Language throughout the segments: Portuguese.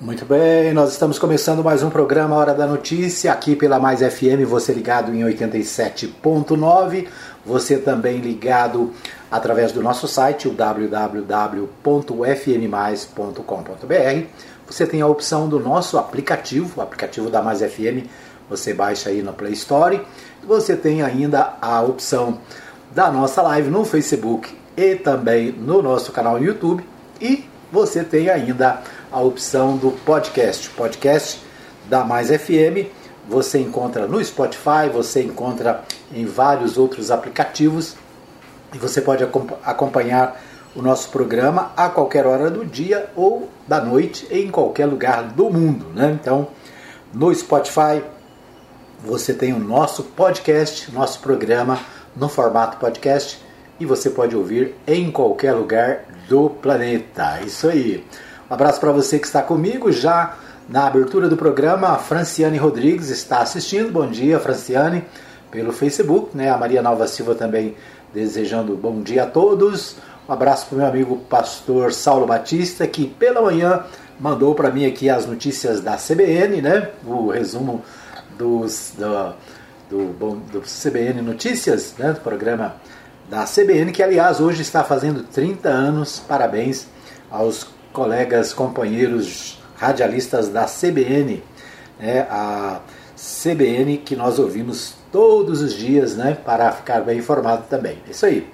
Muito bem, nós estamos começando mais um programa Hora da Notícia, aqui pela Mais FM, você ligado em 87.9, você também ligado através do nosso site, o www.fmmais.com.br. Você tem a opção do nosso aplicativo, o aplicativo da Mais FM, você baixa aí na Play Store. Você tem ainda a opção da nossa live no Facebook e também no nosso canal no YouTube. E você tem ainda a opção do podcast, podcast da Mais FM. Você encontra no Spotify, você encontra em vários outros aplicativos e você pode acompanhar o nosso programa a qualquer hora do dia ou da noite em qualquer lugar do mundo. Né? Então, no Spotify você tem o nosso podcast, nosso programa no formato podcast e você pode ouvir em qualquer lugar do planeta. Isso aí. Abraço para você que está comigo já na abertura do programa. A Franciane Rodrigues está assistindo. Bom dia, Franciane, pelo Facebook. Né? A Maria Nova Silva também desejando bom dia a todos. Um abraço para o meu amigo pastor Saulo Batista, que pela manhã mandou para mim aqui as notícias da CBN, né? O resumo dos, do, do, do CBN Notícias, né? do programa da CBN, que aliás hoje está fazendo 30 anos. Parabéns aos colegas, companheiros radialistas da CBN, né, a CBN que nós ouvimos todos os dias, né, para ficar bem informado também. É isso aí.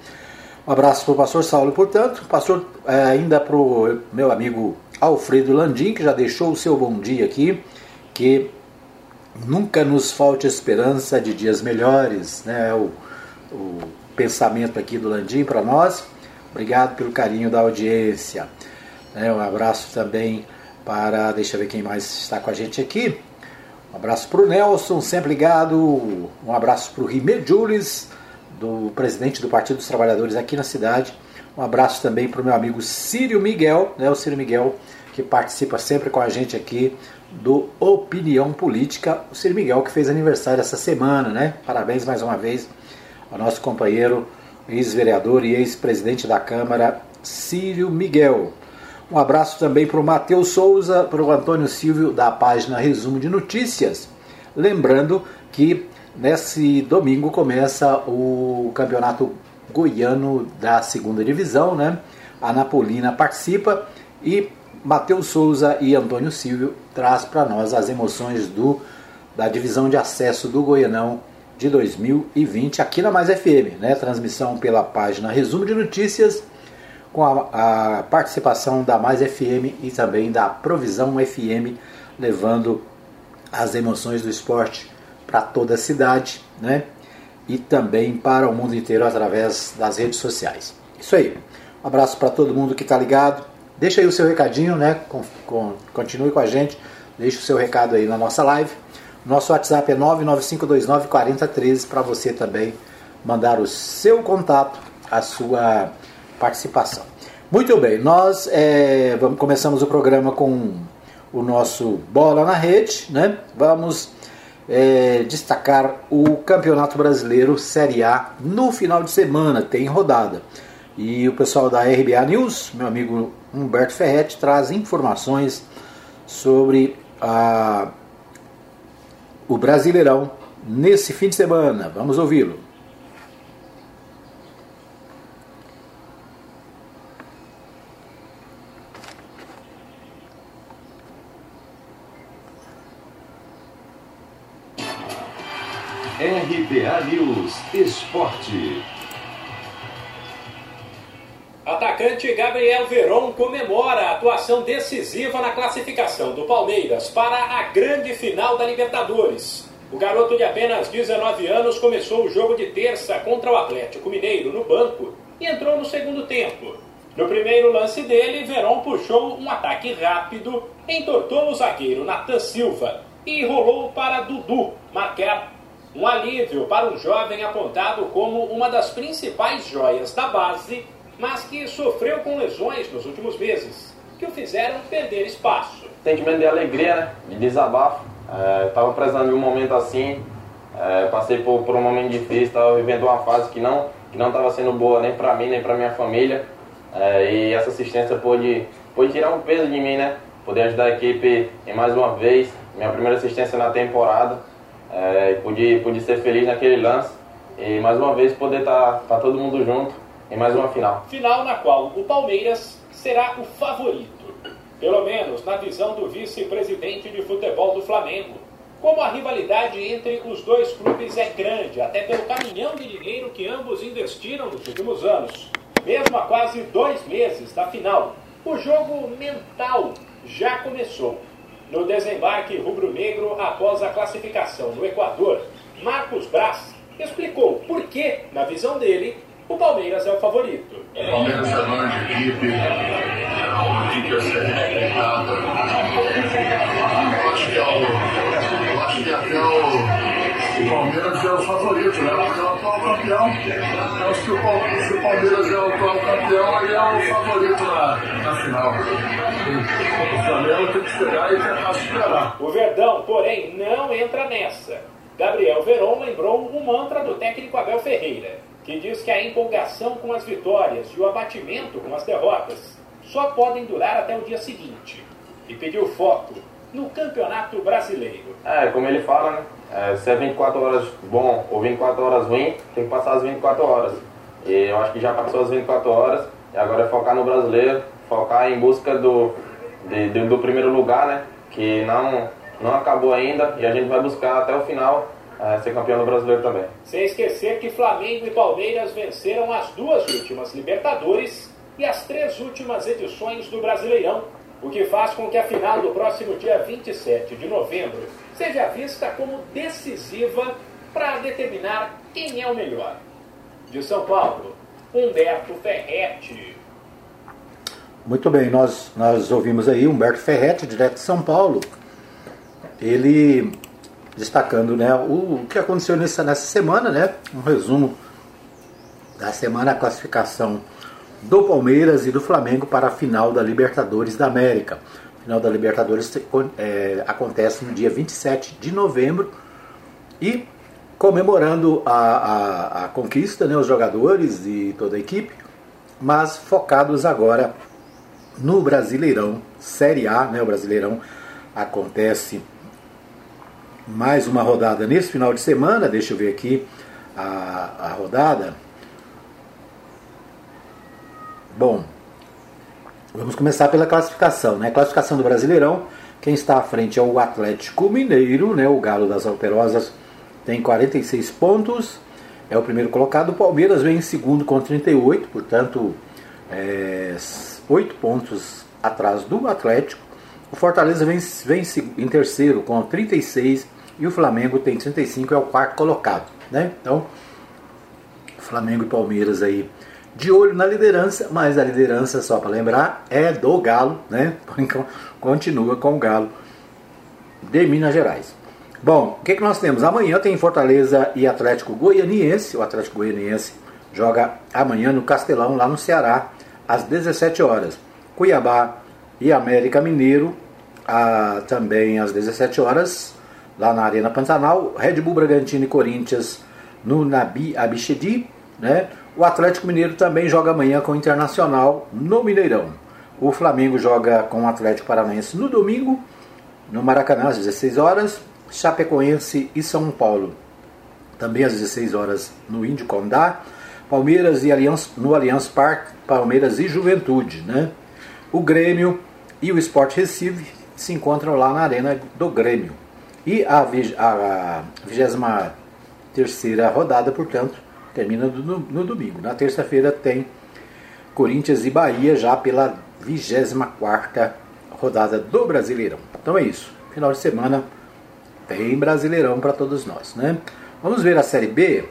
Um abraço para o pastor Saulo, portanto, pastor, é, ainda para o meu amigo Alfredo Landim, que já deixou o seu bom dia aqui, que nunca nos falte esperança de dias melhores, né, o, o pensamento aqui do Landim para nós. Obrigado pelo carinho da audiência. Né? Um abraço também para. Deixa eu ver quem mais está com a gente aqui. Um abraço para o Nelson, sempre ligado. Um abraço para o Rimé Jules, do presidente do Partido dos Trabalhadores aqui na cidade. Um abraço também para o meu amigo Círio Miguel, né? o Círio Miguel, que participa sempre com a gente aqui do Opinião Política. O Círio Miguel que fez aniversário essa semana, né? Parabéns mais uma vez ao nosso companheiro, ex-vereador e ex-presidente da Câmara, Círio Miguel. Um abraço também para o Matheus Souza, para o Antônio Silvio, da página Resumo de Notícias. Lembrando que nesse domingo começa o campeonato goiano da segunda divisão, né? A Napolina participa e Matheus Souza e Antônio Silvio traz para nós as emoções do da divisão de acesso do Goianão de 2020 aqui na Mais FM, né? Transmissão pela página Resumo de Notícias com a, a, participação da Mais FM e também da Provisão FM, levando as emoções do esporte para toda a cidade, né? E também para o mundo inteiro através das redes sociais. Isso aí. Um abraço para todo mundo que está ligado. Deixa aí o seu recadinho, né? Com, com, continue com a gente. Deixe o seu recado aí na nossa live. Nosso WhatsApp é 995294013 para você também mandar o seu contato, a sua participação. Muito bem, nós é, vamos, começamos o programa com o nosso Bola na Rede, né? Vamos é, destacar o Campeonato Brasileiro Série A no final de semana, tem rodada. E o pessoal da RBA News, meu amigo Humberto Ferretti, traz informações sobre a, o Brasileirão nesse fim de semana. Vamos ouvi-lo. Esporte. Atacante Gabriel Veron comemora a atuação decisiva na classificação do Palmeiras para a grande final da Libertadores. O garoto de apenas 19 anos começou o jogo de terça contra o Atlético Mineiro no banco e entrou no segundo tempo. No primeiro lance dele, Veron puxou um ataque rápido, entortou o zagueiro Natan Silva e rolou para Dudu marcar um alívio para um jovem apontado como uma das principais joias da base, mas que sofreu com lesões nos últimos meses, que o fizeram perder espaço. Sentimento de alegria, né? de desabafo. Estava é, precisando de um momento assim, é, passei por, por um momento difícil, estava vivendo uma fase que não que não estava sendo boa nem para mim nem para minha família. É, e essa assistência pôde, pôde tirar um peso de mim, né? poder ajudar a equipe em mais uma vez, minha primeira assistência na temporada. É, pude, pude ser feliz naquele lance e mais uma vez poder estar tá, tá todo mundo junto em mais uma final. Final na qual o Palmeiras será o favorito, pelo menos na visão do vice-presidente de futebol do Flamengo. Como a rivalidade entre os dois clubes é grande, até pelo caminhão de dinheiro que ambos investiram nos últimos anos, mesmo há quase dois meses da final, o jogo mental já começou. No desembarque rubro-negro após a classificação no Equador, Marcos Braz explicou por que, na visão dele, o Palmeiras é o favorito. O Palmeiras é equipe, é a respeitada. Eu acho que, é o, eu acho que até o, o Palmeiras é o favorito, né? É o atual campeão. Acho que o, se o Palmeiras é o atual campeão, ele é o favorito na, na final. O Flamengo tem que esperar e tentar superar. O Verdão, porém, não entra nessa. Gabriel Veron lembrou o mantra do técnico Abel Ferreira que diz que a empolgação com as vitórias e o abatimento com as derrotas só podem durar até o dia seguinte. E pediu foco no Campeonato Brasileiro. É, como ele fala, né? É, se é 24 horas bom ou 24 horas ruim, tem que passar as 24 horas. E eu acho que já passou as 24 horas, e agora é focar no brasileiro, focar em busca do, de, de, do primeiro lugar, né? Que não, não acabou ainda, e a gente vai buscar até o final é, ser campeão do brasileiro também. Sem esquecer que Flamengo e Palmeiras venceram as duas últimas Libertadores e as três últimas edições do Brasileirão, o que faz com que a final do próximo dia 27 de novembro seja vista como decisiva para determinar quem é o melhor. De São Paulo, Humberto Ferretti. Muito bem, nós, nós ouvimos aí Humberto Ferretti, direto de São Paulo. Ele destacando né, o, o que aconteceu nessa, nessa semana, né, um resumo da semana, a classificação do Palmeiras e do Flamengo para a final da Libertadores da América. A final da Libertadores é, acontece no dia 27 de novembro e comemorando a, a, a, conquista, né, os jogadores e toda a equipe, mas focados agora no Brasileirão Série A, né, o Brasileirão acontece mais uma rodada nesse final de semana. Deixa eu ver aqui a, a rodada. Bom, vamos começar pela classificação, né? Classificação do Brasileirão. Quem está à frente é o Atlético Mineiro, né? O Galo das Alterosas tem 46 pontos. É o primeiro colocado. O Palmeiras vem em segundo com 38, portanto, é, 8 pontos atrás do Atlético. O Fortaleza vem, vem em terceiro com 36 e o Flamengo tem 35, é o quarto colocado. Né? Então, Flamengo e Palmeiras aí de olho na liderança, mas a liderança, só para lembrar, é do Galo, né? Continua com o Galo de Minas Gerais. Bom, o que, que nós temos? Amanhã tem Fortaleza e Atlético Goianiense. O Atlético Goianiense joga amanhã no Castelão, lá no Ceará, às 17 horas. Cuiabá e América Mineiro, a, também às 17 horas lá na Arena Pantanal, Red Bull Bragantino e Corinthians no Nabi Abichedi, né? O Atlético Mineiro também joga amanhã com o Internacional no Mineirão. O Flamengo joga com o Atlético Paranaense no domingo, no Maracanã, às 16 horas. Chapecoense e São Paulo, também às 16 horas no Índio Condá. Palmeiras e Allianz, no Allianz Parque, Palmeiras e Juventude. Né? O Grêmio e o Sport Recife se encontram lá na Arena do Grêmio. E a, a, 23 rodada, portanto, termina no, no domingo. Na terça-feira tem Corinthians e Bahia já pela 24 rodada do Brasileirão. Então é isso. Final de semana tem Brasileirão para todos nós, né? Vamos ver a Série B.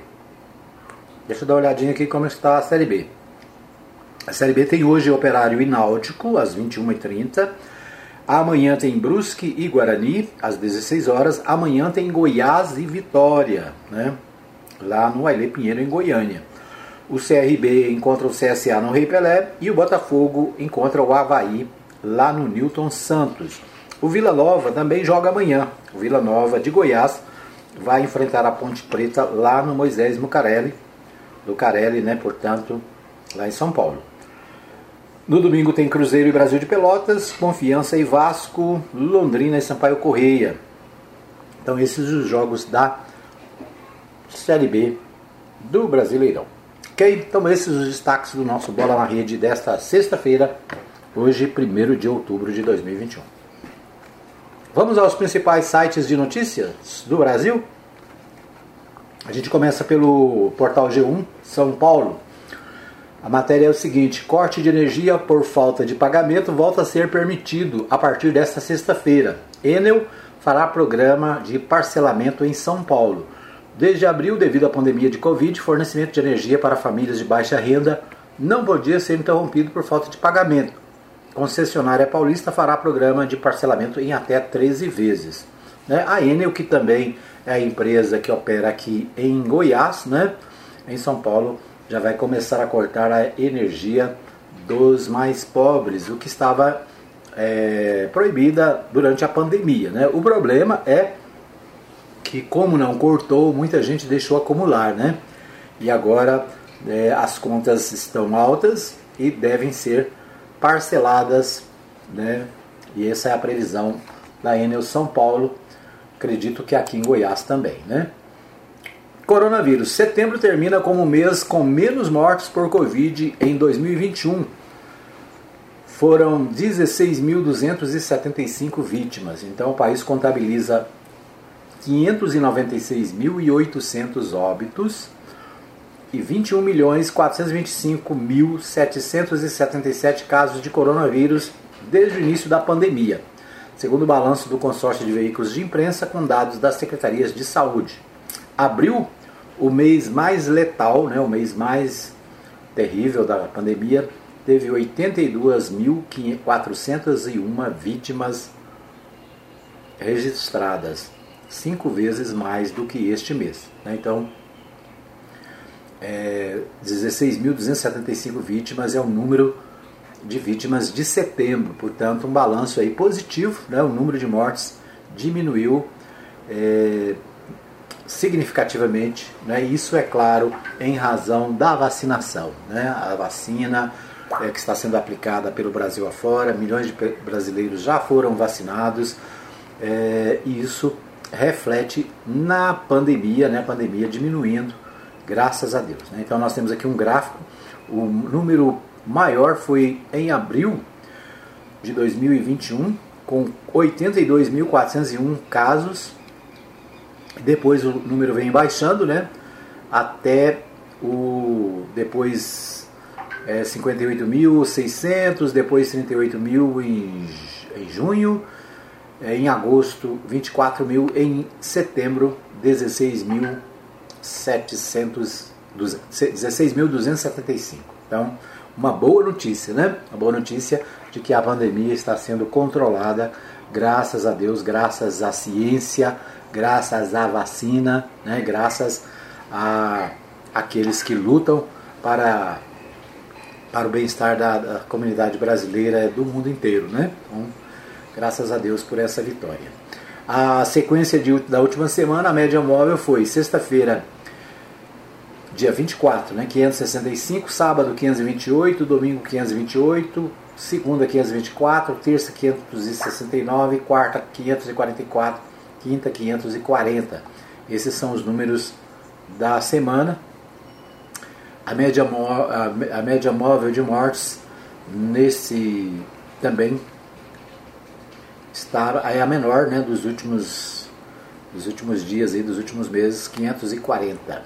Deixa eu dar uma olhadinha aqui como está a Série B. A Série B tem hoje Operário e Náutico às 21h30. Amanhã tem Brusque e Guarani, às 16 horas. Amanhã tem Goiás e Vitória, né? Lá no Aile Pinheiro, em Goiânia. O CRB encontra o CSA no Rei Pelé e o Botafogo encontra o Havaí lá no Newton Santos. O Vila Nova também joga amanhã. O Vila Nova de Goiás vai enfrentar a Ponte Preta lá no Moisés Mucarelli, do Carelli, né, portanto, lá em São Paulo. No domingo tem Cruzeiro e Brasil de Pelotas, Confiança e Vasco, Londrina e Sampaio Correia. Então esses os jogos da Série B do Brasileirão. Ok? Então esses os destaques do nosso Bola na Rede desta sexta-feira, hoje 1 de outubro de 2021. Vamos aos principais sites de notícias do Brasil? A gente começa pelo portal G1 São Paulo. A matéria é o seguinte: corte de energia por falta de pagamento volta a ser permitido a partir desta sexta-feira. Enel fará programa de parcelamento em São Paulo. Desde abril, devido à pandemia de Covid, fornecimento de energia para famílias de baixa renda não podia ser interrompido por falta de pagamento. Concessionária Paulista fará programa de parcelamento em até 13 vezes. Né? A Enel, que também é a empresa que opera aqui em Goiás, né? em São Paulo, já vai começar a cortar a energia dos mais pobres, o que estava é, proibida durante a pandemia. Né? O problema é que, como não cortou, muita gente deixou acumular. Né? E agora é, as contas estão altas e devem ser parceladas. Né? E essa é a previsão da Enel São Paulo. Acredito que aqui em Goiás também. Né? Coronavírus. Setembro termina como mês com menos mortes por Covid em 2021. Foram 16.275 vítimas. Então o país contabiliza 596.800 óbitos e 21.425.777 casos de coronavírus desde o início da pandemia, segundo o balanço do consórcio de veículos de imprensa com dados das secretarias de saúde. Abril, o mês mais letal, né, o mês mais terrível da pandemia, teve 82.401 vítimas registradas, cinco vezes mais do que este mês. Né? Então, é, 16.275 vítimas é o número de vítimas de setembro, portanto, um balanço aí positivo, né? o número de mortes diminuiu. É, significativamente, né? isso é claro em razão da vacinação. Né? A vacina é, que está sendo aplicada pelo Brasil afora, milhões de brasileiros já foram vacinados é, e isso reflete na pandemia, né? a pandemia diminuindo, graças a Deus. Né? Então nós temos aqui um gráfico, o número maior foi em abril de 2021, com 82.401 casos depois o número vem baixando, né? Até o depois é, 58.600, depois 38 mil em, em junho, em agosto 24 mil, em setembro 16.700, 16.275. Então, uma boa notícia, né? Uma boa notícia de que a pandemia está sendo controlada, graças a Deus, graças à ciência, graças à vacina, né, graças a aqueles que lutam para, para o bem-estar da, da, comunidade brasileira do mundo inteiro. Né? Então, graças a Deus por essa vitória. A sequência de, da última semana, a média móvel foi sexta-feira, dia 24, né, 565, sábado 528, domingo 528, segunda 524, terça 569, quarta 544 quinta 540. Esses são os números da semana. A média, a média móvel de mortes nesse também está é a menor né, dos últimos dos últimos dias aí, dos últimos meses, 540.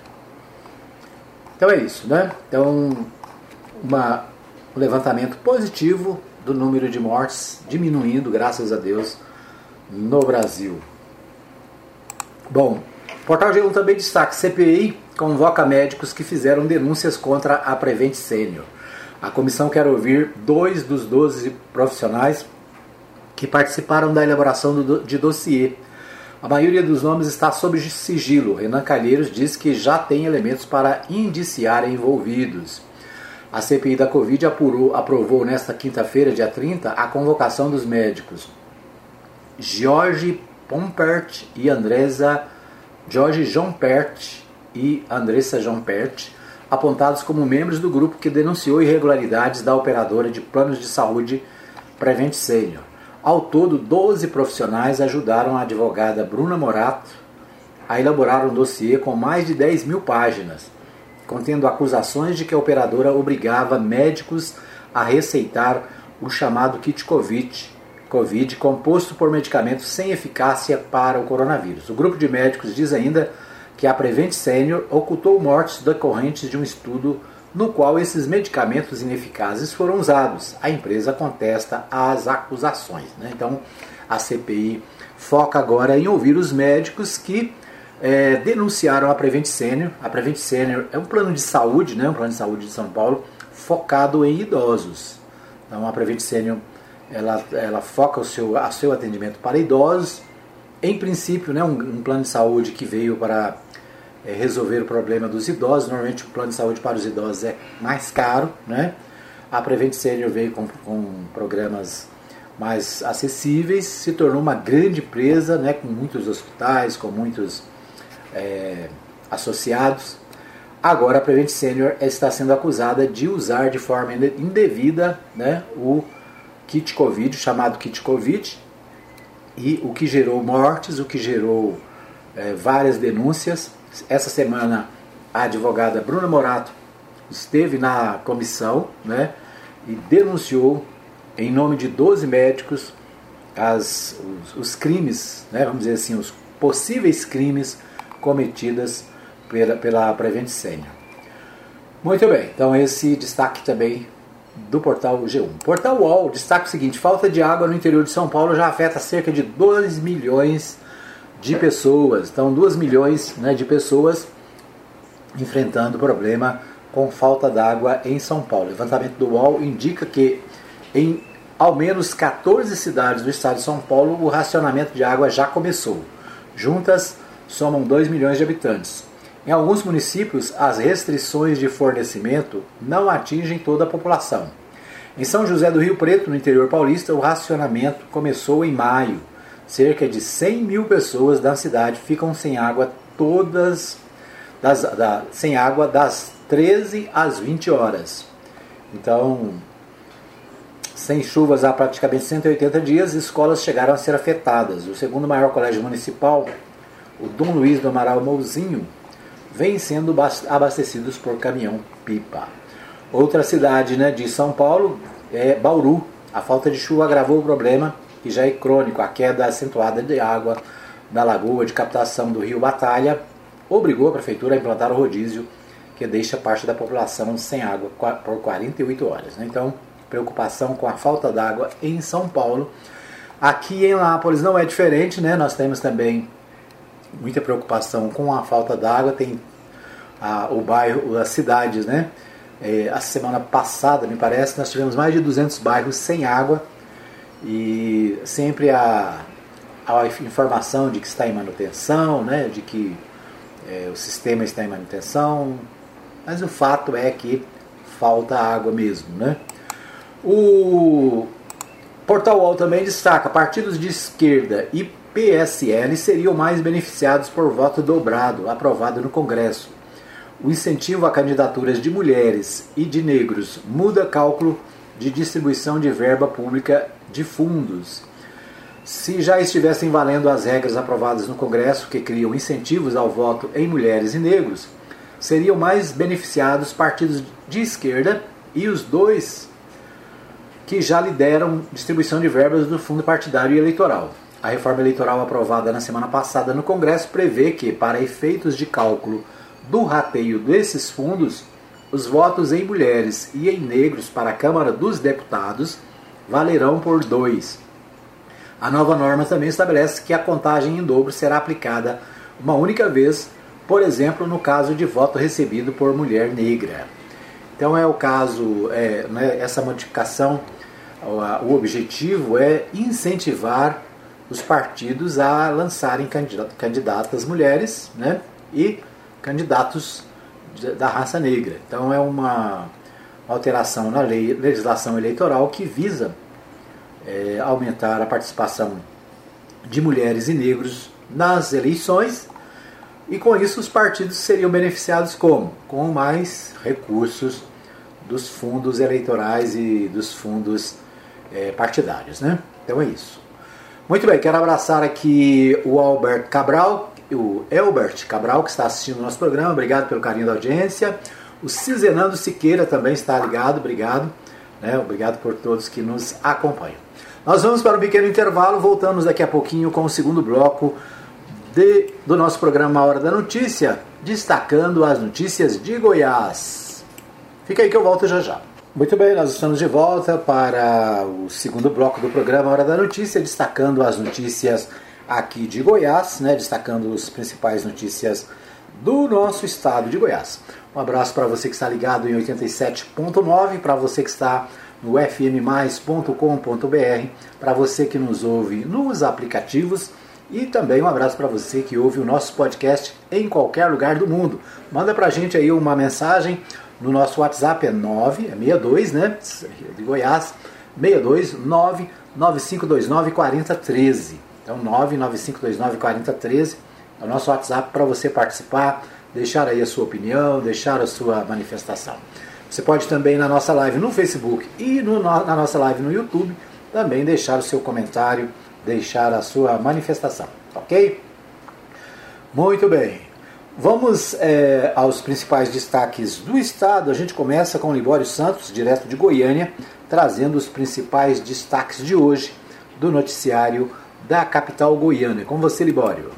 Então é isso, né? Então uma, um levantamento positivo do número de mortes diminuindo, graças a Deus, no Brasil. Bom, Portal G1 também destaca: CPI convoca médicos que fizeram denúncias contra a Prevent Senior. A comissão quer ouvir dois dos 12 profissionais que participaram da elaboração do, de dossiê. A maioria dos nomes está sob sigilo. Renan Calheiros diz que já tem elementos para indiciar envolvidos. A CPI da Covid apurou, aprovou nesta quinta-feira, dia 30, a convocação dos médicos Jorge Pompert e Andresa Jorge Jompert e Andressa Jompert, apontados como membros do grupo que denunciou irregularidades da operadora de planos de saúde Prevent Senior. Ao todo, 12 profissionais ajudaram a advogada Bruna Morato a elaborar um dossiê com mais de 10 mil páginas, contendo acusações de que a operadora obrigava médicos a receitar o chamado kit COVID, COVID composto por medicamentos sem eficácia para o coronavírus. O grupo de médicos diz ainda que a Prevent Senior ocultou mortes decorrentes de um estudo no qual esses medicamentos ineficazes foram usados. A empresa contesta as acusações. Né? Então, a CPI foca agora em ouvir os médicos que é, denunciaram a Prevent Senior. A Prevent Senior é um plano de saúde, né? um plano de saúde de São Paulo, focado em idosos. Então, a Prevent Senior ela, ela foca o seu, seu atendimento para idosos. Em princípio, né, um, um plano de saúde que veio para é, resolver o problema dos idosos. Normalmente o plano de saúde para os idosos é mais caro, né? A Prevent Senior veio com, com programas mais acessíveis, se tornou uma grande empresa, né, com muitos hospitais, com muitos é, associados. Agora a Prevent Senior está sendo acusada de usar de forma indevida né, o kit Covid, chamado kit Covid, e o que gerou mortes, o que gerou é, várias denúncias. Essa semana a advogada Bruna Morato esteve na comissão né, e denunciou em nome de 12 médicos as, os, os crimes, né, vamos dizer assim, os possíveis crimes cometidas pela, pela Prevent Senior. Muito bem, então esse destaque também do portal G1. Portal UOL destaca o seguinte: falta de água no interior de São Paulo já afeta cerca de 2 milhões de pessoas. Então, 2 milhões né, de pessoas enfrentando problema com falta d'água em São Paulo. O levantamento do UOL indica que em ao menos 14 cidades do estado de São Paulo o racionamento de água já começou. Juntas, somam 2 milhões de habitantes. Em alguns municípios, as restrições de fornecimento não atingem toda a população. Em São José do Rio Preto, no interior paulista, o racionamento começou em maio. Cerca de 100 mil pessoas da cidade ficam sem água todas das, da, sem água das 13 às 20 horas. Então, sem chuvas há praticamente 180 dias, escolas chegaram a ser afetadas. O segundo maior colégio municipal, o Dom Luiz do Amaral Mouzinho, vem sendo abastecidos por caminhão-pipa. Outra cidade né, de São Paulo é Bauru. A falta de chuva agravou o problema, que já é crônico. A queda acentuada de água da lagoa de captação do rio Batalha obrigou a prefeitura a implantar o rodízio, que deixa parte da população sem água por 48 horas. Né? Então, preocupação com a falta d'água em São Paulo. Aqui em Lápolis não é diferente, né? Nós temos também muita preocupação com a falta d'água, tem a, o bairro, as cidades, né? É, a semana passada, me parece, nós tivemos mais de 200 bairros sem água e sempre a, a informação de que está em manutenção, né? De que é, o sistema está em manutenção, mas o fato é que falta água mesmo, né? O Portal UOL também destaca partidos de esquerda e PSL seriam mais beneficiados por voto dobrado aprovado no Congresso. O incentivo a candidaturas de mulheres e de negros muda cálculo de distribuição de verba pública de fundos. Se já estivessem valendo as regras aprovadas no Congresso que criam incentivos ao voto em mulheres e negros, seriam mais beneficiados partidos de esquerda e os dois que já lideram distribuição de verbas do fundo partidário e eleitoral. A reforma eleitoral aprovada na semana passada no Congresso prevê que, para efeitos de cálculo do rateio desses fundos, os votos em mulheres e em negros para a Câmara dos Deputados valerão por dois. A nova norma também estabelece que a contagem em dobro será aplicada uma única vez, por exemplo, no caso de voto recebido por mulher negra. Então é o caso, é, né, essa modificação, o objetivo é incentivar os partidos a lançarem candidatas mulheres né, e candidatos da raça negra. Então é uma alteração na lei, legislação eleitoral que visa é, aumentar a participação de mulheres e negros nas eleições, E com isso os partidos seriam beneficiados como? Com mais recursos dos fundos eleitorais e dos fundos é, partidários, né? Então é isso. Muito bem, quero abraçar aqui o Albert Cabral, o Elbert Cabral, que está assistindo o nosso programa, obrigado pelo carinho da audiência. O Cizenando Siqueira também está ligado, obrigado. Né? Obrigado por todos que nos acompanham. Nós vamos para um pequeno intervalo, voltamos daqui a pouquinho com o segundo bloco de, do nosso programa Hora da Notícia, destacando as notícias de Goiás. Fica aí que eu volto já já. Muito bem, nós estamos de volta para o segundo bloco do programa Hora da Notícia, destacando as notícias aqui de Goiás, né, destacando as principais notícias do nosso estado de Goiás. Um abraço para você que está ligado em 87.9, para você que está no fmmais.com.br, para você que nos ouve nos aplicativos e também um abraço para você que ouve o nosso podcast em qualquer lugar do mundo. Manda para a gente aí uma mensagem no nosso WhatsApp, é 9, é 62, né? De Goiás, 62 99529 4013. Então 99529 4013 é o nosso WhatsApp para você participar deixar aí a sua opinião, deixar a sua manifestação. Você pode também na nossa live no Facebook e no, na nossa live no YouTube também deixar o seu comentário, deixar a sua manifestação, ok? Muito bem. Vamos é, aos principais destaques do estado. A gente começa com o Libório Santos, direto de Goiânia, trazendo os principais destaques de hoje do noticiário da capital goiana. Com você, Libório.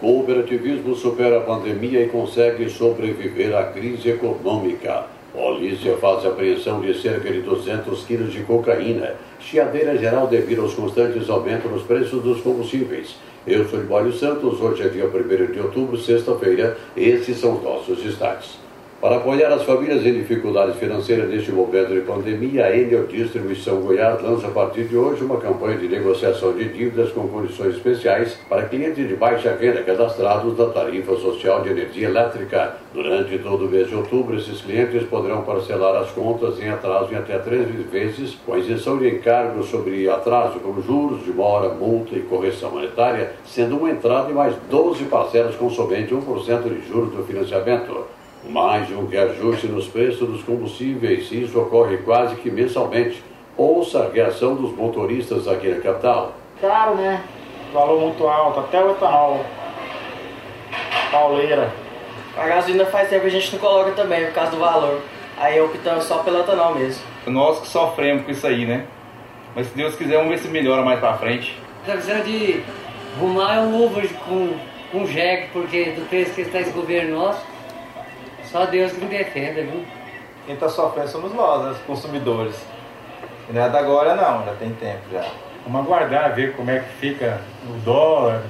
Cooperativismo supera a pandemia e consegue sobreviver à crise econômica. Polícia faz apreensão de cerca de 200 quilos de cocaína. Chiadeira geral devido aos constantes aumentos nos preços dos combustíveis. Eu sou Libório Santos, hoje é dia 1 de outubro, sexta-feira. Esses são os nossos destaques. Para apoiar as famílias em dificuldades financeiras neste momento de pandemia, a Enel Distribuição Goiás lança a partir de hoje uma campanha de negociação de dívidas com condições especiais para clientes de baixa renda cadastrados da tarifa social de energia elétrica. Durante todo o mês de outubro, esses clientes poderão parcelar as contas em atraso em até três vezes, com isenção de encargos sobre atraso, como juros, demora, multa e correção monetária, sendo uma entrada e mais 12 parcelas com somente 1% de juros do financiamento. Mais um reajuste nos preços dos combustíveis, isso ocorre quase que mensalmente. Ouça a reação dos motoristas aqui na capital. Caro, né? Valor muito alto, até o etanol. Pauleira. A gasolina faz tempo que a gente não coloca também, por causa do valor. Aí optamos só pelo etanol mesmo. Nós que sofremos com isso aí, né? Mas se Deus quiser, vamos ver se melhora mais pra frente. Tá precisando de arrumar um Uber com, com jegue, porque do preço que está esse governo nosso, só Deus que me defenda, viu? Quem está sofrendo somos nós, né, os consumidores. E não é da agora não, já tem tempo já. Vamos aguardar, ver como é que fica o dólar.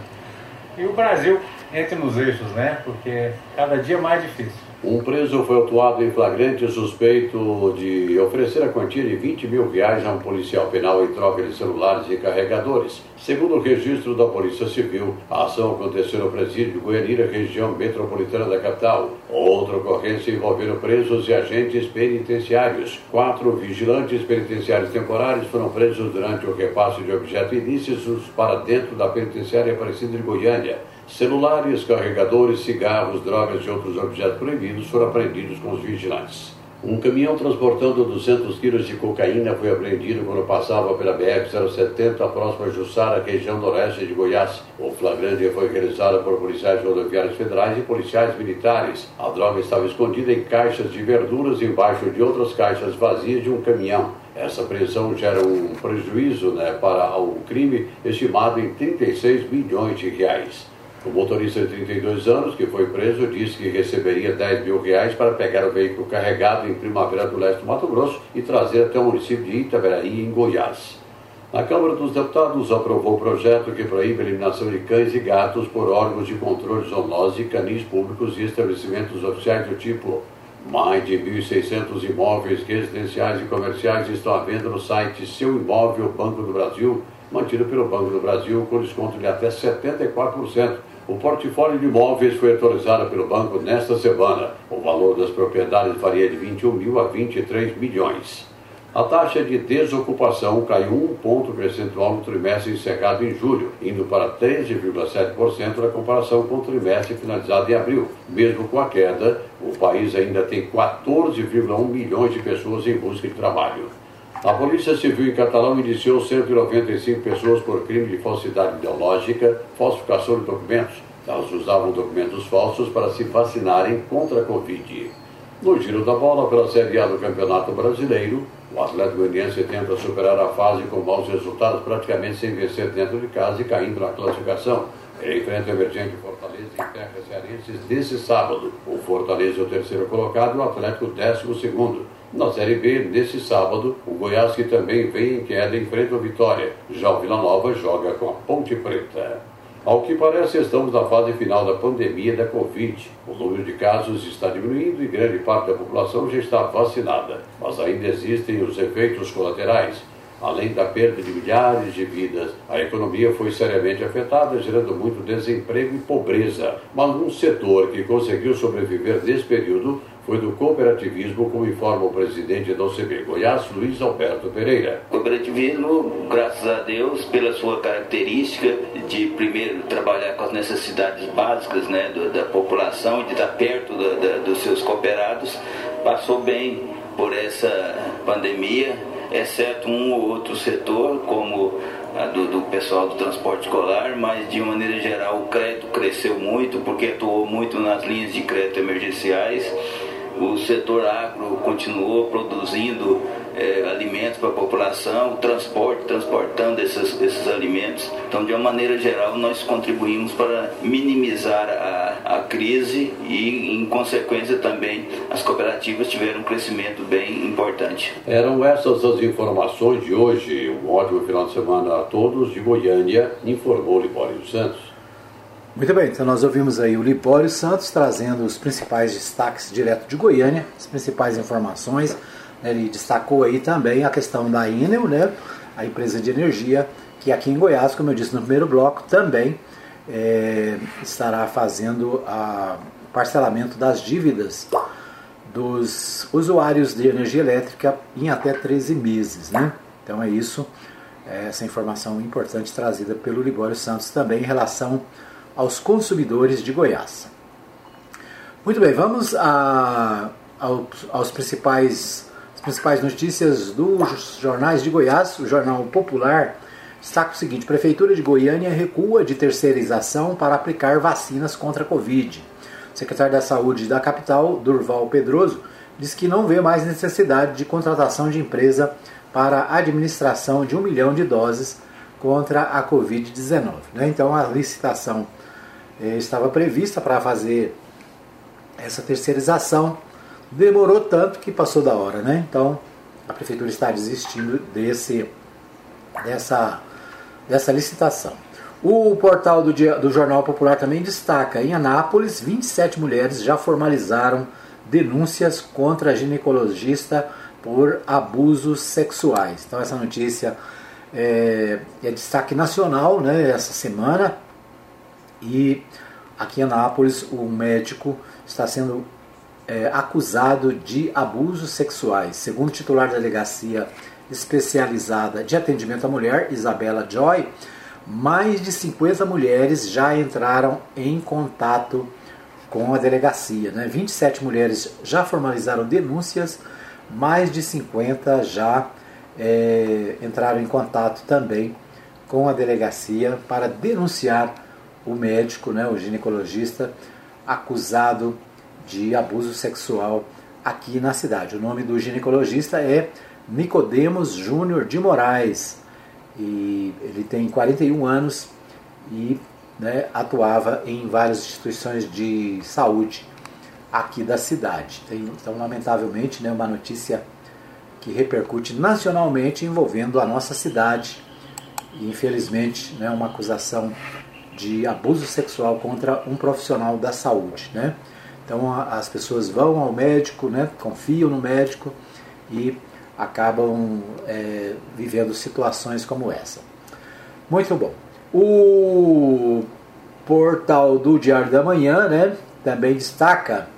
E o Brasil entra nos eixos, né? Porque cada dia é mais difícil. Um preso foi autuado em flagrante suspeito de oferecer a quantia de 20 mil reais a um policial penal em troca de celulares e carregadores. Segundo o registro da Polícia Civil, a ação aconteceu no presídio de Goianira, região metropolitana da capital. Outra ocorrência envolvendo presos e agentes penitenciários. Quatro vigilantes penitenciários temporários foram presos durante o repasse de objetos ilícitos para dentro da penitenciária Aparecida de Goiânia. Celulares, carregadores, cigarros, drogas e outros objetos proibidos foram apreendidos com os vigilantes. Um caminhão transportando 200 quilos de cocaína foi apreendido quando passava pela BR-070, próxima a Jussara, região noroeste de Goiás. O flagrante foi realizado por policiais rodoviários federais e policiais militares. A droga estava escondida em caixas de verduras embaixo de outras caixas vazias de um caminhão. Essa apreensão gera um prejuízo né, para o crime estimado em 36 milhões de reais. O motorista de 32 anos, que foi preso, disse que receberia 10 mil reais para pegar o veículo carregado em Primavera do Leste do Mato Grosso e trazer até o município de Itaberaí, em Goiás. A Câmara dos Deputados aprovou o projeto que proíbe a eliminação de cães e gatos por órgãos de controle zoonose, canis públicos e estabelecimentos oficiais do tipo. Mais de 1.600 imóveis residenciais e comerciais estão à venda no site Seu Imóvel Banco do Brasil, mantido pelo Banco do Brasil com desconto de até 74%. O portfólio de imóveis foi atualizado pelo banco nesta semana. O valor das propriedades varia de 21 mil a 23 milhões. A taxa de desocupação caiu um ponto percentual no trimestre encerrado em julho, indo para 13,7% na comparação com o trimestre finalizado em abril. Mesmo com a queda, o país ainda tem 14,1 milhões de pessoas em busca de trabalho. A Polícia Civil em Catalão iniciou 195 pessoas por crime de falsidade ideológica, falsificação de documentos. Elas usavam documentos falsos para se vacinarem contra a Covid. No giro da bola pela Série A do Campeonato Brasileiro, o Atlético Goianiense tenta superar a fase com maus resultados, praticamente sem vencer dentro de casa e caindo na classificação. Ele enfrenta o emergente Fortaleza em terra cearenses nesse sábado. O Fortaleza é o terceiro colocado e o Atlético o décimo segundo. Na Série B, nesse sábado, o Goiás, que também vem em queda, enfrenta o Vitória. Já o Vila Nova joga com a Ponte Preta. Ao que parece, estamos na fase final da pandemia da Covid. O número de casos está diminuindo e grande parte da população já está vacinada. Mas ainda existem os efeitos colaterais. Além da perda de milhares de vidas, a economia foi seriamente afetada, gerando muito desemprego e pobreza. Mas um setor que conseguiu sobreviver nesse período foi do cooperativismo, como informa o presidente da OCB Goiás, Luiz Alberto Pereira. Cooperativismo, graças a Deus, pela sua característica de primeiro trabalhar com as necessidades básicas né, da, população e de estar perto da, da, dos seus cooperados, passou bem por essa pandemia, exceto um ou outro setor, como do, do, pessoal do transporte escolar, mas de maneira geral o crédito cresceu muito porque atuou muito nas linhas de crédito emergenciais o setor agro continuou produzindo é, alimentos para a população, o transporte, transportando esses, esses alimentos. Então, de uma maneira geral, nós contribuímos para minimizar a, a crise e, em consequência, também as cooperativas tiveram um crescimento bem importante. Eram essas as informações de hoje. Um ótimo final de semana a todos. De Goiânia, informou Libório Santos. Muito bem, então nós ouvimos aí o Libório Santos trazendo os principais destaques direto de Goiânia, as principais informações. Ele destacou aí também a questão da Enel, né, a empresa de energia, que aqui em Goiás, como eu disse no primeiro bloco, também é, estará fazendo o parcelamento das dívidas dos usuários de energia elétrica em até 13 meses. Né? Então é isso, é essa informação importante trazida pelo Libório Santos também em relação aos consumidores de Goiás. Muito bem, vamos a, aos, principais, as principais notícias dos jornais de Goiás. O Jornal Popular destaca o seguinte: Prefeitura de Goiânia recua de terceirização para aplicar vacinas contra a Covid. O secretário da Saúde da capital, Durval Pedroso, diz que não vê mais necessidade de contratação de empresa para a administração de um milhão de doses contra a Covid-19. Né? Então, a licitação estava prevista para fazer essa terceirização. Demorou tanto que passou da hora, né? Então a prefeitura está desistindo desse, dessa, dessa licitação. O portal do, do Jornal Popular também destaca: em Anápolis, 27 mulheres já formalizaram denúncias contra a ginecologista por abusos sexuais. Então, essa notícia é, é destaque nacional né, essa semana. E aqui em Anápolis, o médico está sendo é, acusado de abusos sexuais. Segundo o titular da delegacia especializada de atendimento à mulher, Isabela Joy, mais de 50 mulheres já entraram em contato com a delegacia. Né? 27 mulheres já formalizaram denúncias, mais de 50 já é, entraram em contato também com a delegacia para denunciar o médico, né, o ginecologista, acusado de abuso sexual aqui na cidade. O nome do ginecologista é Nicodemos Júnior de Moraes. E ele tem 41 anos e né, atuava em várias instituições de saúde aqui da cidade. Então, lamentavelmente, né, uma notícia que repercute nacionalmente envolvendo a nossa cidade. E, infelizmente, né, uma acusação de abuso sexual contra um profissional da saúde, né? Então as pessoas vão ao médico, né? Confiam no médico e acabam é, vivendo situações como essa. Muito bom. O portal do Diário da Manhã, né? Também destaca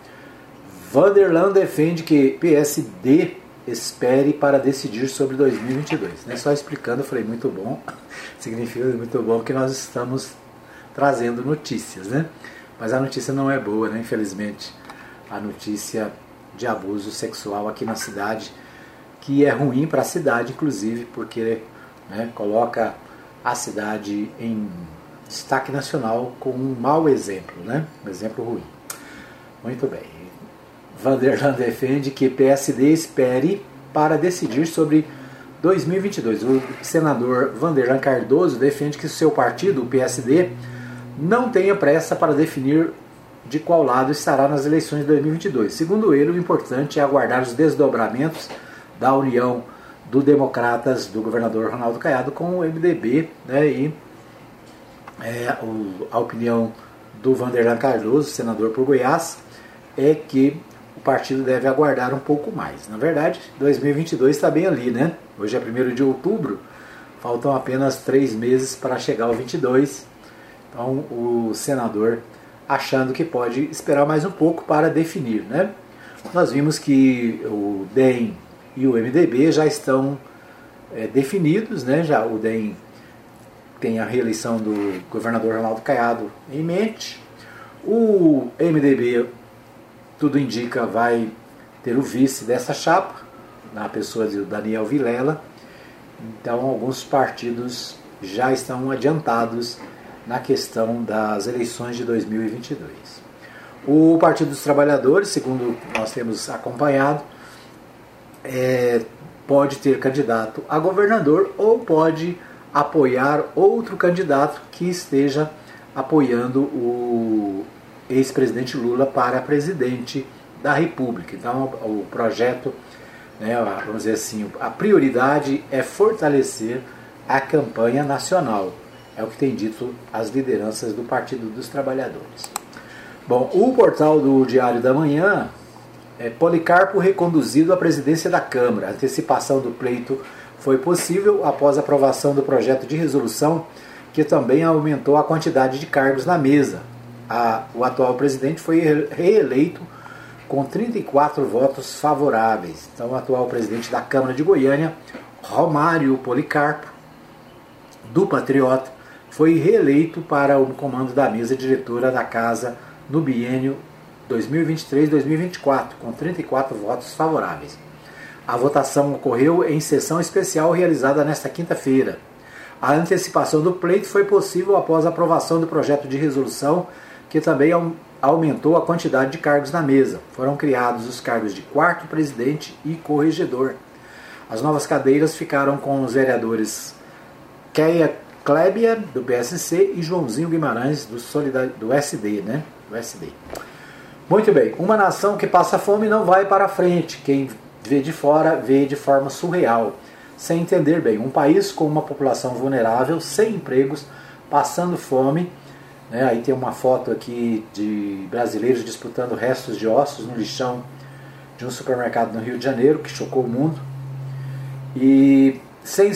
Vanderlan defende que PSD espere para decidir sobre 2022. Né? Só explicando, eu falei muito bom, significa muito bom que nós estamos trazendo notícias, né? Mas a notícia não é boa, né? Infelizmente, a notícia de abuso sexual aqui na cidade, que é ruim para a cidade, inclusive, porque né, coloca a cidade em destaque nacional com um mau exemplo, né? Um exemplo ruim. Muito bem. Vanderland defende que PSD espere para decidir sobre 2022. O senador Vanderlan Cardoso defende que seu partido, o PSD, não tenha pressa para definir de qual lado estará nas eleições de 2022. Segundo ele, o importante é aguardar os desdobramentos da união do Democratas do governador Ronaldo Caiado com o MDB né, e é, o, a opinião do Vanderlan Cardoso, senador por Goiás, é que o partido deve aguardar um pouco mais. Na verdade, 2022 está bem ali, né? Hoje é 1 de outubro, faltam apenas três meses para chegar ao 22. Então, o senador achando que pode esperar mais um pouco para definir, né? Nós vimos que o DEM e o MDB já estão é, definidos, né? Já o DEM tem a reeleição do governador Ronaldo Caiado em mente. O MDB tudo indica vai ter o vice dessa chapa, na pessoa de Daniel Vilela. Então, alguns partidos já estão adiantados na questão das eleições de 2022. O Partido dos Trabalhadores, segundo nós temos acompanhado, é, pode ter candidato a governador ou pode apoiar outro candidato que esteja apoiando o ex-presidente Lula para presidente da República. Então, o projeto, né, vamos dizer assim, a prioridade é fortalecer a campanha nacional. É o que tem dito as lideranças do Partido dos Trabalhadores. Bom, o portal do Diário da Manhã é Policarpo reconduzido à presidência da Câmara. A antecipação do pleito foi possível após a aprovação do projeto de resolução que também aumentou a quantidade de cargos na mesa, a, o atual presidente foi reeleito com 34 votos favoráveis. Então, o atual presidente da Câmara de Goiânia, Romário Policarpo, do Patriota, foi reeleito para o comando da mesa diretora da Casa no biênio 2023-2024, com 34 votos favoráveis. A votação ocorreu em sessão especial realizada nesta quinta-feira. A antecipação do pleito foi possível após a aprovação do projeto de resolução que também aumentou a quantidade de cargos na mesa. Foram criados os cargos de quarto presidente e corregedor. As novas cadeiras ficaram com os vereadores Keia Klebia, do PSC, e Joãozinho Guimarães, do, Solidar... do SD, né? Do SD. Muito bem, uma nação que passa fome não vai para frente. Quem vê de fora vê de forma surreal, sem entender bem. Um país com uma população vulnerável, sem empregos, passando fome né? Aí tem uma foto aqui de brasileiros disputando restos de ossos no lixão de um supermercado no Rio de Janeiro, que chocou o mundo. E sem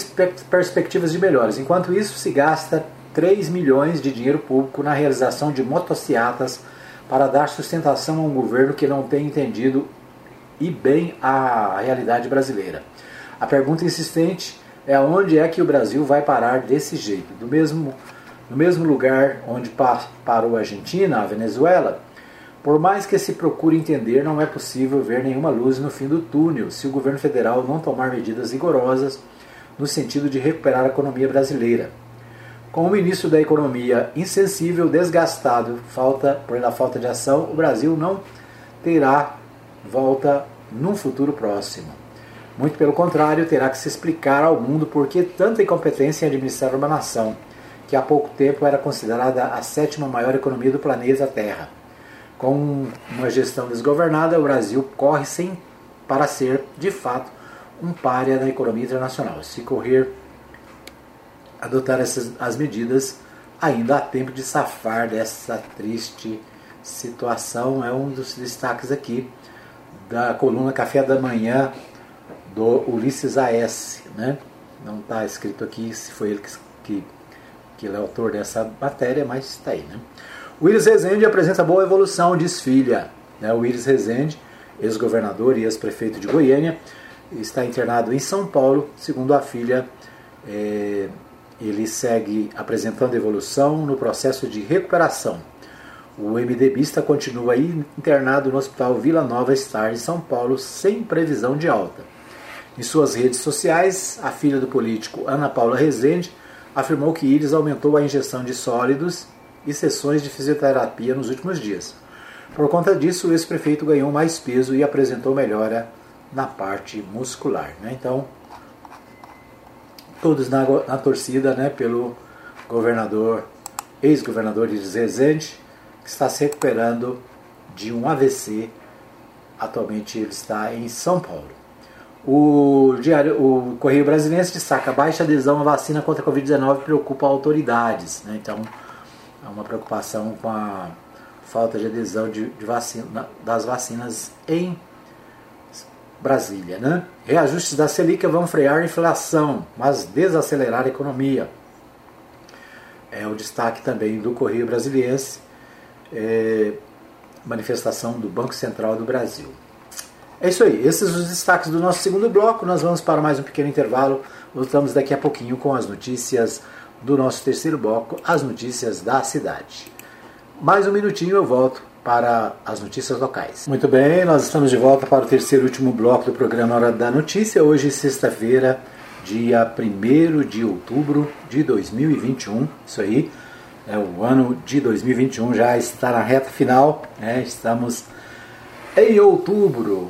perspectivas de melhores. Enquanto isso, se gasta 3 milhões de dinheiro público na realização de motocicletas para dar sustentação a um governo que não tem entendido e bem a realidade brasileira. A pergunta insistente é onde é que o Brasil vai parar desse jeito? Do mesmo no mesmo lugar onde parou a Argentina, a Venezuela, por mais que se procure entender, não é possível ver nenhuma luz no fim do túnel se o governo federal não tomar medidas rigorosas no sentido de recuperar a economia brasileira. Com o ministro da Economia insensível, desgastado, falta por a falta de ação, o Brasil não terá volta num futuro próximo. Muito pelo contrário, terá que se explicar ao mundo por que tanta incompetência em administrar uma nação que há pouco tempo era considerada a sétima maior economia do planeta Terra. Com uma gestão desgovernada, o Brasil corre sem para ser, de fato, um párea na economia internacional. Se correr adotar essas as medidas, ainda há tempo de safar dessa triste situação. É um dos destaques aqui da coluna Café da Manhã do Ulisses A.S. Né? Não está escrito aqui se foi ele que, que que é autor dessa matéria, mas está aí. Né? O Iris Rezende apresenta boa evolução, diz filha. Né? O Iris Rezende, ex-governador e ex-prefeito de Goiânia, está internado em São Paulo. Segundo a filha, é, ele segue apresentando evolução no processo de recuperação. O MDBista continua internado no Hospital Vila Nova Star em São Paulo, sem previsão de alta. Em suas redes sociais, a filha do político Ana Paula Rezende afirmou que Iris aumentou a injeção de sólidos e sessões de fisioterapia nos últimos dias. Por conta disso, o ex-prefeito ganhou mais peso e apresentou melhora na parte muscular. Né? Então, todos na, na torcida né, pelo governador, ex-governador Iris Rezende, que está se recuperando de um AVC. Atualmente ele está em São Paulo. O, diário, o Correio Brasileiro destaca baixa adesão à vacina contra a Covid-19 preocupa autoridades. Né? Então, há uma preocupação com a falta de adesão de, de vacina, das vacinas em Brasília. Né? Reajustes da Selic vão frear a inflação, mas desacelerar a economia. É o destaque também do Correio Brasiliense, é, manifestação do Banco Central do Brasil. É isso aí, esses os destaques do nosso segundo bloco. Nós vamos para mais um pequeno intervalo. Voltamos daqui a pouquinho com as notícias do nosso terceiro bloco, as notícias da cidade. Mais um minutinho eu volto para as notícias locais. Muito bem, nós estamos de volta para o terceiro e último bloco do programa Hora da Notícia. Hoje, sexta-feira, dia 1 de outubro de 2021. Isso aí, é, o ano de 2021 já está na reta final. Né? Estamos em outubro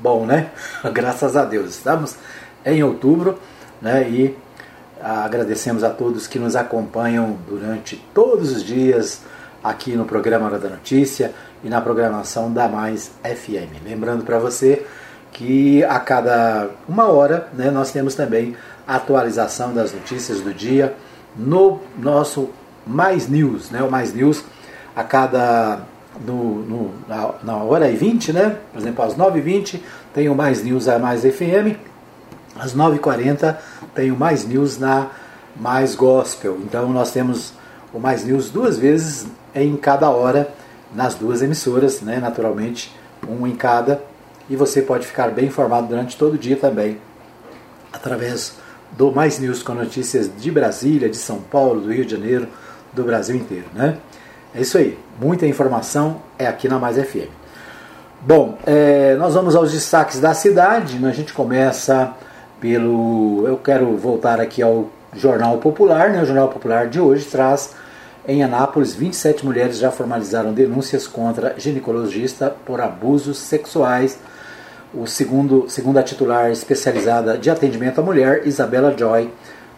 bom, né? Graças a Deus. Estamos em outubro né? e agradecemos a todos que nos acompanham durante todos os dias aqui no programa Hora da Notícia e na programação da Mais FM. Lembrando para você que a cada uma hora né, nós temos também a atualização das notícias do dia no nosso Mais News. Né? O Mais News a cada no, no, na, na, hora e 20, né? Por exemplo, às 9h20 tem o Mais News a Mais FM, às 9h40 tem o Mais News na Mais Gospel. Então nós temos o Mais News duas vezes em cada hora nas duas emissoras, né? Naturalmente, um em cada. E você pode ficar bem informado durante todo o dia também, através do Mais News com notícias de Brasília, de São Paulo, do Rio de Janeiro, do Brasil inteiro, né? É isso aí. Muita informação é aqui na Mais FM. Bom, é, nós vamos aos destaques da cidade. Né? A gente começa pelo. Eu quero voltar aqui ao Jornal Popular. Né? O Jornal Popular de hoje traz em Anápolis 27 mulheres já formalizaram denúncias contra ginecologista por abusos sexuais. O segundo, segundo a titular especializada de atendimento à mulher, Isabela Joy,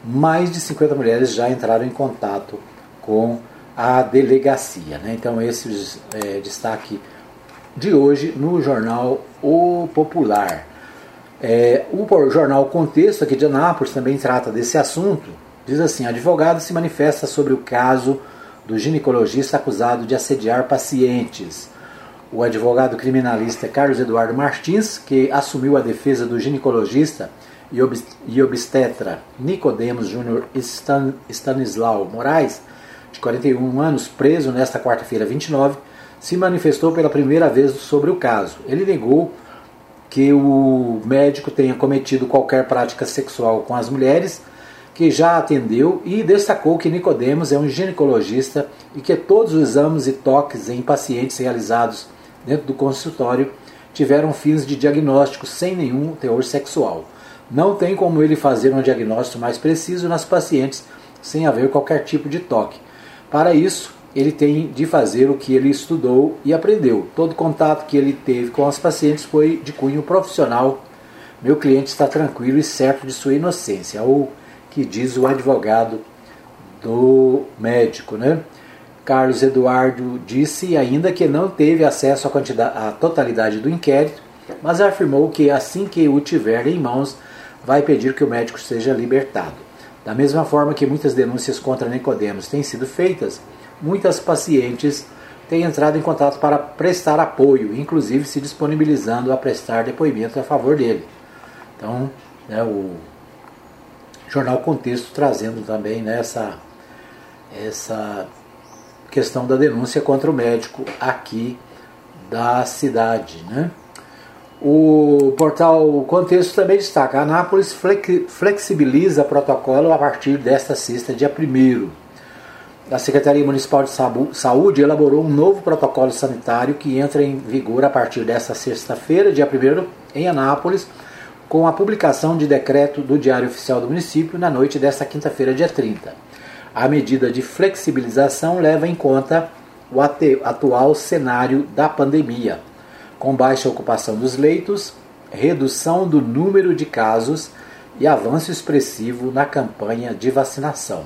mais de 50 mulheres já entraram em contato com a delegacia. Né? Então, esse é destaque de hoje no jornal O Popular. É, o jornal Contexto aqui de Anápolis também trata desse assunto. Diz assim: advogado se manifesta sobre o caso do ginecologista acusado de assediar pacientes. O advogado criminalista Carlos Eduardo Martins, que assumiu a defesa do ginecologista e obstetra Nicodemos Júnior Stan, Stanislau Moraes, de 41 anos, preso nesta quarta-feira 29, se manifestou pela primeira vez sobre o caso. Ele negou que o médico tenha cometido qualquer prática sexual com as mulheres que já atendeu e destacou que Nicodemos é um ginecologista e que todos os exames e toques em pacientes realizados dentro do consultório tiveram fins de diagnóstico sem nenhum teor sexual. Não tem como ele fazer um diagnóstico mais preciso nas pacientes sem haver qualquer tipo de toque. Para isso, ele tem de fazer o que ele estudou e aprendeu. Todo contato que ele teve com os pacientes foi de cunho profissional. Meu cliente está tranquilo e certo de sua inocência, ou que diz o advogado do médico, né? Carlos Eduardo disse ainda que não teve acesso à, à totalidade do inquérito, mas afirmou que assim que o tiver em mãos, vai pedir que o médico seja libertado. Da mesma forma que muitas denúncias contra Nicodemos têm sido feitas, muitas pacientes têm entrado em contato para prestar apoio, inclusive se disponibilizando a prestar depoimento a favor dele. Então, né, o jornal Contexto trazendo também nessa né, essa questão da denúncia contra o médico aqui da cidade, né? O portal Contexto também destaca: Anápolis flexibiliza protocolo a partir desta sexta, dia 1. A Secretaria Municipal de Saúde elaborou um novo protocolo sanitário que entra em vigor a partir desta sexta-feira, dia 1, em Anápolis, com a publicação de decreto do Diário Oficial do Município na noite desta quinta-feira, dia 30. A medida de flexibilização leva em conta o atual cenário da pandemia com baixa ocupação dos leitos, redução do número de casos e avanço expressivo na campanha de vacinação.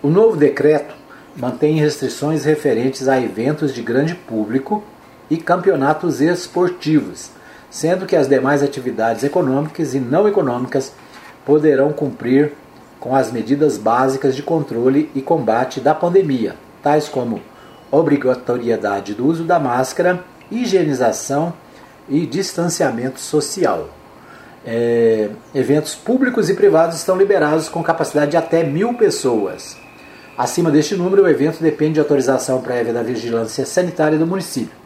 O novo decreto mantém restrições referentes a eventos de grande público e campeonatos esportivos, sendo que as demais atividades econômicas e não econômicas poderão cumprir com as medidas básicas de controle e combate da pandemia, tais como obrigatoriedade do uso da máscara higienização e distanciamento social. É, eventos públicos e privados estão liberados com capacidade de até mil pessoas. Acima deste número, o evento depende de autorização prévia da vigilância sanitária do município.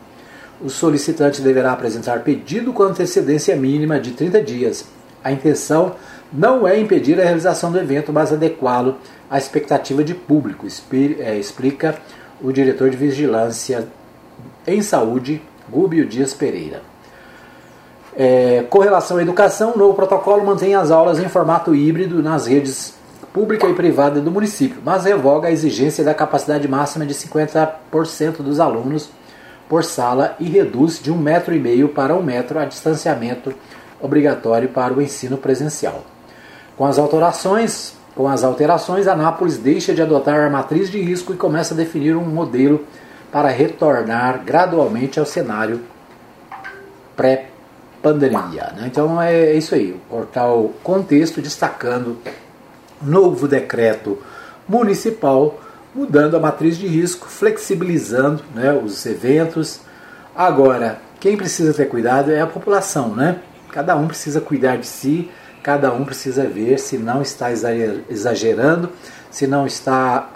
O solicitante deverá apresentar pedido com antecedência mínima de 30 dias. A intenção não é impedir a realização do evento, mas adequá-lo à expectativa de público, é, explica o diretor de Vigilância em Saúde, Gúbio Dias Pereira. É, com relação à educação, o novo protocolo mantém as aulas em formato híbrido nas redes pública e privada do município, mas revoga a exigência da capacidade máxima de 50% dos alunos por sala e reduz de um metro e meio para um metro a distanciamento obrigatório para o ensino presencial. Com as alterações, com as alterações, Anápolis deixa de adotar a matriz de risco e começa a definir um modelo para retornar gradualmente ao cenário pré-pandemia. Né? Então é isso aí, o portal Contexto destacando novo decreto municipal mudando a matriz de risco, flexibilizando né, os eventos. Agora, quem precisa ter cuidado é a população, né? Cada um precisa cuidar de si, cada um precisa ver se não está exagerando, se não está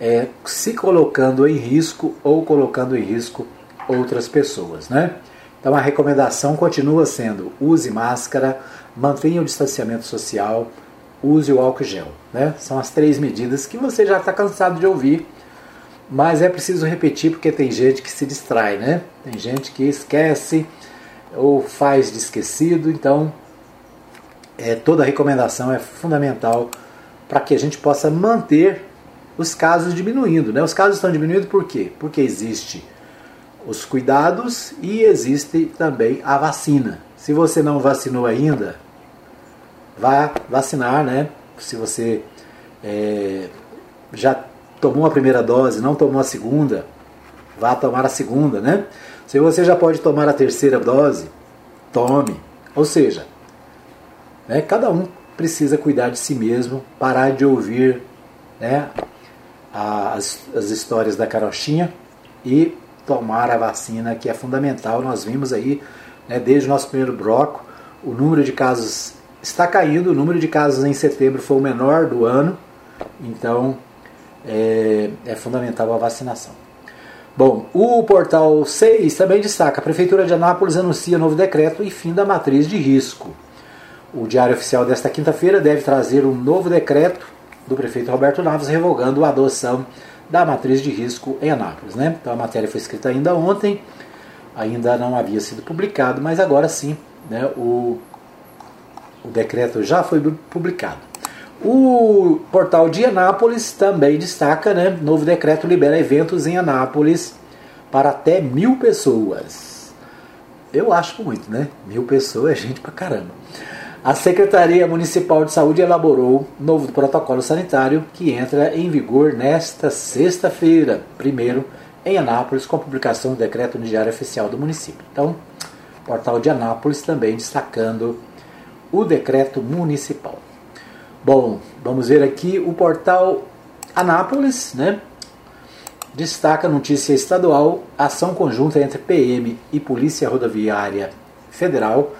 é, se colocando em risco ou colocando em risco outras pessoas. Né? Então a recomendação continua sendo use máscara, mantenha o distanciamento social, use o álcool gel. Né? São as três medidas que você já está cansado de ouvir, mas é preciso repetir porque tem gente que se distrai, né? Tem gente que esquece ou faz de esquecido, então é, toda recomendação é fundamental para que a gente possa manter os casos diminuindo. Né? Os casos estão diminuindo por quê? Porque existe os cuidados e existe também a vacina. Se você não vacinou ainda, vá vacinar, né? Se você é, já tomou a primeira dose, não tomou a segunda, vá tomar a segunda, né? Se você já pode tomar a terceira dose, tome. Ou seja, né, cada um precisa cuidar de si mesmo, parar de ouvir né, as, as histórias da carochinha e tomar a vacina, que é fundamental. Nós vimos aí, né, desde o nosso primeiro bloco, o número de casos está caindo, o número de casos em setembro foi o menor do ano, então é, é fundamental a vacinação. Bom, o portal 6 também destaca: a Prefeitura de Anápolis anuncia novo decreto e fim da matriz de risco. O Diário Oficial desta quinta-feira deve trazer um novo decreto do prefeito Roberto Naves revogando a adoção da matriz de risco em Anápolis. Né? Então a matéria foi escrita ainda ontem, ainda não havia sido publicado, mas agora sim né, o, o decreto já foi publicado. O portal de Anápolis também destaca, né? Novo decreto libera eventos em Anápolis para até mil pessoas. Eu acho muito, né? Mil pessoas é gente pra caramba. A Secretaria Municipal de Saúde elaborou novo protocolo sanitário que entra em vigor nesta sexta-feira, primeiro, em Anápolis, com publicação do decreto no Diário Oficial do município. Então, portal de Anápolis também destacando o decreto municipal. Bom, vamos ver aqui o portal Anápolis, né? Destaca notícia estadual: ação conjunta entre PM e Polícia Rodoviária Federal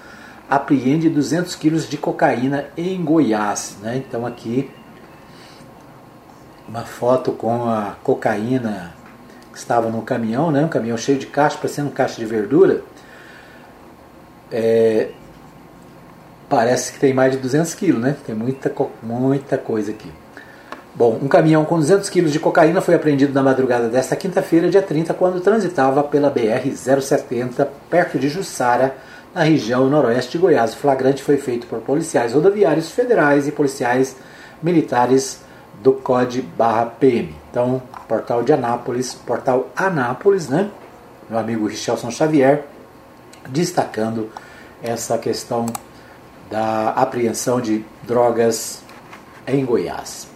apreende 200 quilos de cocaína em Goiás. Né? Então aqui uma foto com a cocaína que estava no caminhão, né? um caminhão cheio de caixa, parecendo um caixa de verdura. é, parece que tem mais de 200 quilos, né? Tem muita, muita coisa aqui. Bom, um caminhão com 200 quilos de cocaína foi apreendido na madrugada desta quinta-feira, dia 30, quando transitava pela BR-070, perto de Jussara, na região noroeste de Goiás. O flagrante foi feito por policiais rodoviários federais e policiais militares do COD PM. Então, portal de Anápolis, portal Anápolis, né? Meu amigo Richelson Xavier, destacando essa questão da apreensão de drogas em Goiás.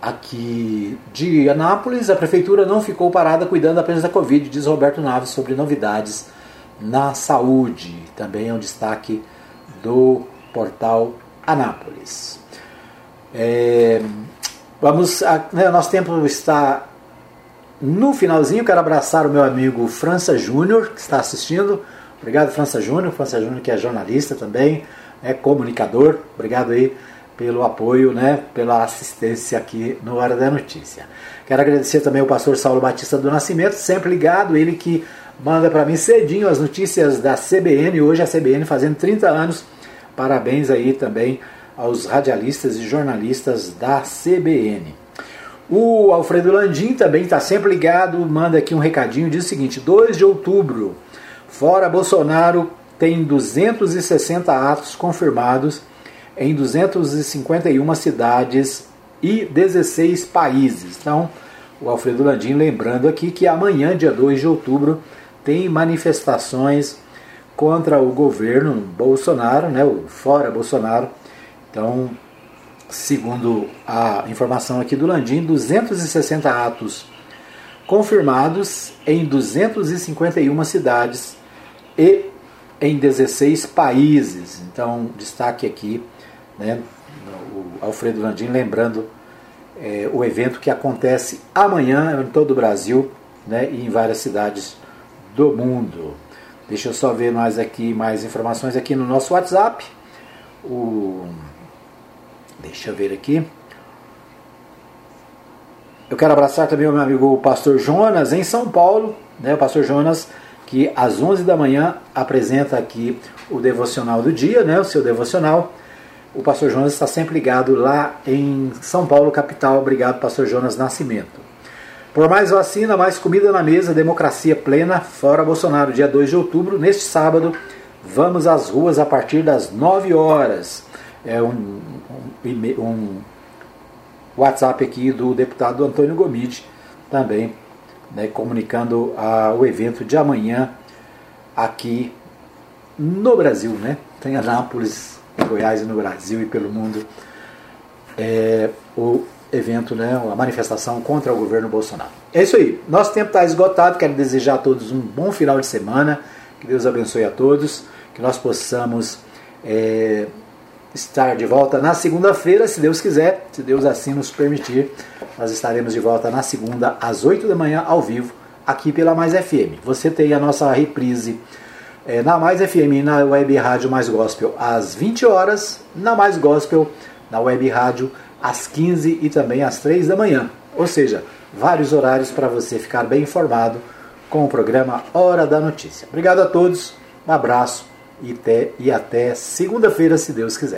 Aqui de Anápolis, a prefeitura não ficou parada cuidando apenas da Covid, diz Roberto Naves sobre novidades na saúde. Também é um destaque do portal Anápolis. É, vamos, a, né, nosso tempo está no finalzinho. Quero abraçar o meu amigo França Júnior, que está assistindo. Obrigado, França Júnior. França Júnior, que é jornalista também, é comunicador. Obrigado aí pelo apoio, né, pela assistência aqui no Hora da Notícia. Quero agradecer também ao pastor Saulo Batista do Nascimento, sempre ligado, ele que manda para mim cedinho as notícias da CBN, hoje a CBN fazendo 30 anos. Parabéns aí também aos radialistas e jornalistas da CBN. O Alfredo Landim também está sempre ligado, manda aqui um recadinho, diz o seguinte: 2 de outubro, fora Bolsonaro, tem 260 atos confirmados em 251 cidades e 16 países. Então, o Alfredo Landim lembrando aqui que amanhã, dia 2 de outubro, tem manifestações contra o governo Bolsonaro, né, o fora Bolsonaro. Então, segundo a informação aqui do Landim, 260 atos confirmados em 251 cidades e em 16 países. Então, destaque aqui né, o Alfredo Landim lembrando é, o evento que acontece amanhã em todo o Brasil né, e em várias cidades do mundo. Deixa eu só ver mais aqui mais informações aqui no nosso WhatsApp. O Deixa eu ver aqui. Eu quero abraçar também o meu amigo o pastor Jonas em São Paulo, né? O pastor Jonas que às 11 da manhã apresenta aqui o devocional do dia, né? O seu devocional. O pastor Jonas está sempre ligado lá em São Paulo, capital. Obrigado, pastor Jonas Nascimento. Por mais vacina, mais comida na mesa, democracia plena, fora Bolsonaro, dia 2 de outubro, neste sábado, vamos às ruas a partir das 9 horas. É um, um, um WhatsApp aqui do deputado Antônio Gomide, também né, comunicando a, o evento de amanhã aqui no Brasil, né? Tem Anápolis, Goiás e no Brasil e pelo mundo. É, o evento, né, a manifestação contra o governo Bolsonaro. É isso aí. Nosso tempo está esgotado. Quero desejar a todos um bom final de semana. Que Deus abençoe a todos. Que nós possamos é, estar de volta na segunda-feira, se Deus quiser, se Deus assim nos permitir. Nós estaremos de volta na segunda, às 8 da manhã, ao vivo, aqui pela Mais FM. Você tem a nossa reprise é, na Mais FM, na Web Rádio Mais Gospel, às 20 horas, na Mais Gospel, na Web Rádio às 15 e também às 3 da manhã. Ou seja, vários horários para você ficar bem informado com o programa Hora da Notícia. Obrigado a todos, um abraço e até, e até segunda-feira, se Deus quiser.